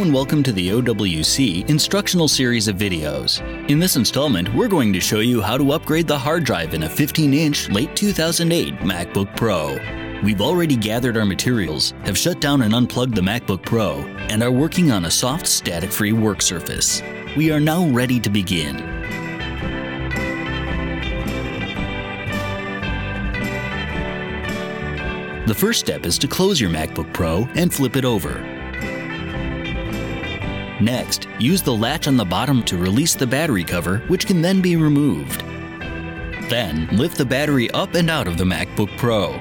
and welcome to the OWC instructional series of videos. In this installment, we're going to show you how to upgrade the hard drive in a 15-inch late 2008 MacBook Pro. We've already gathered our materials, have shut down and unplugged the MacBook Pro, and are working on a soft static-free work surface. We are now ready to begin. The first step is to close your MacBook Pro and flip it over. Next, use the latch on the bottom to release the battery cover, which can then be removed. Then, lift the battery up and out of the MacBook Pro.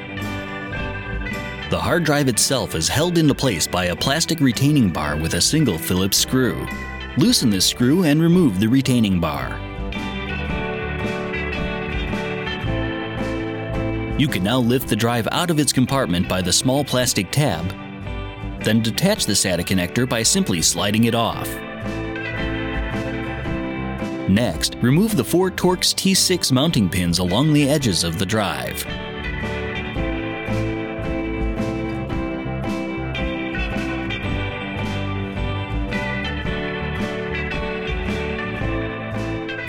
The hard drive itself is held into place by a plastic retaining bar with a single Phillips screw. Loosen this screw and remove the retaining bar. You can now lift the drive out of its compartment by the small plastic tab then detach the SATA connector by simply sliding it off. Next, remove the four Torx T6 mounting pins along the edges of the drive.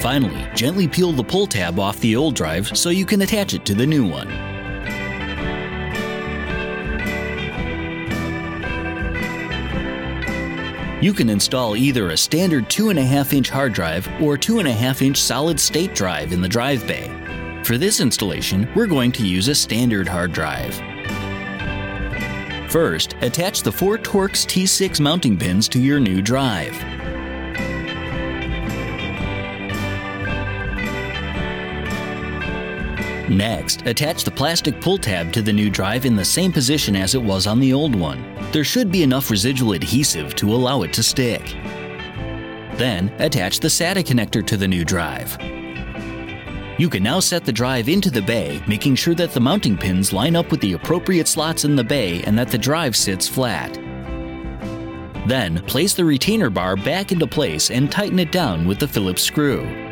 Finally, gently peel the pull tab off the old drive so you can attach it to the new one. You can install either a standard 2.5 inch hard drive or 2.5 inch solid state drive in the drive bay. For this installation, we're going to use a standard hard drive. First, attach the four Torx T6 mounting pins to your new drive. Next, attach the plastic pull tab to the new drive in the same position as it was on the old one. There should be enough residual adhesive to allow it to stick. Then, attach the SATA connector to the new drive. You can now set the drive into the bay, making sure that the mounting pins line up with the appropriate slots in the bay and that the drive sits flat. Then, place the retainer bar back into place and tighten it down with the Phillips screw.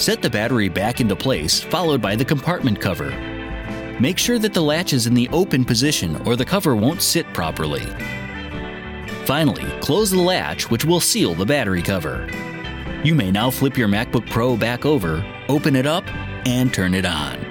Set the battery back into place, followed by the compartment cover. Make sure that the latch is in the open position or the cover won't sit properly. Finally, close the latch, which will seal the battery cover. You may now flip your MacBook Pro back over, open it up, and turn it on.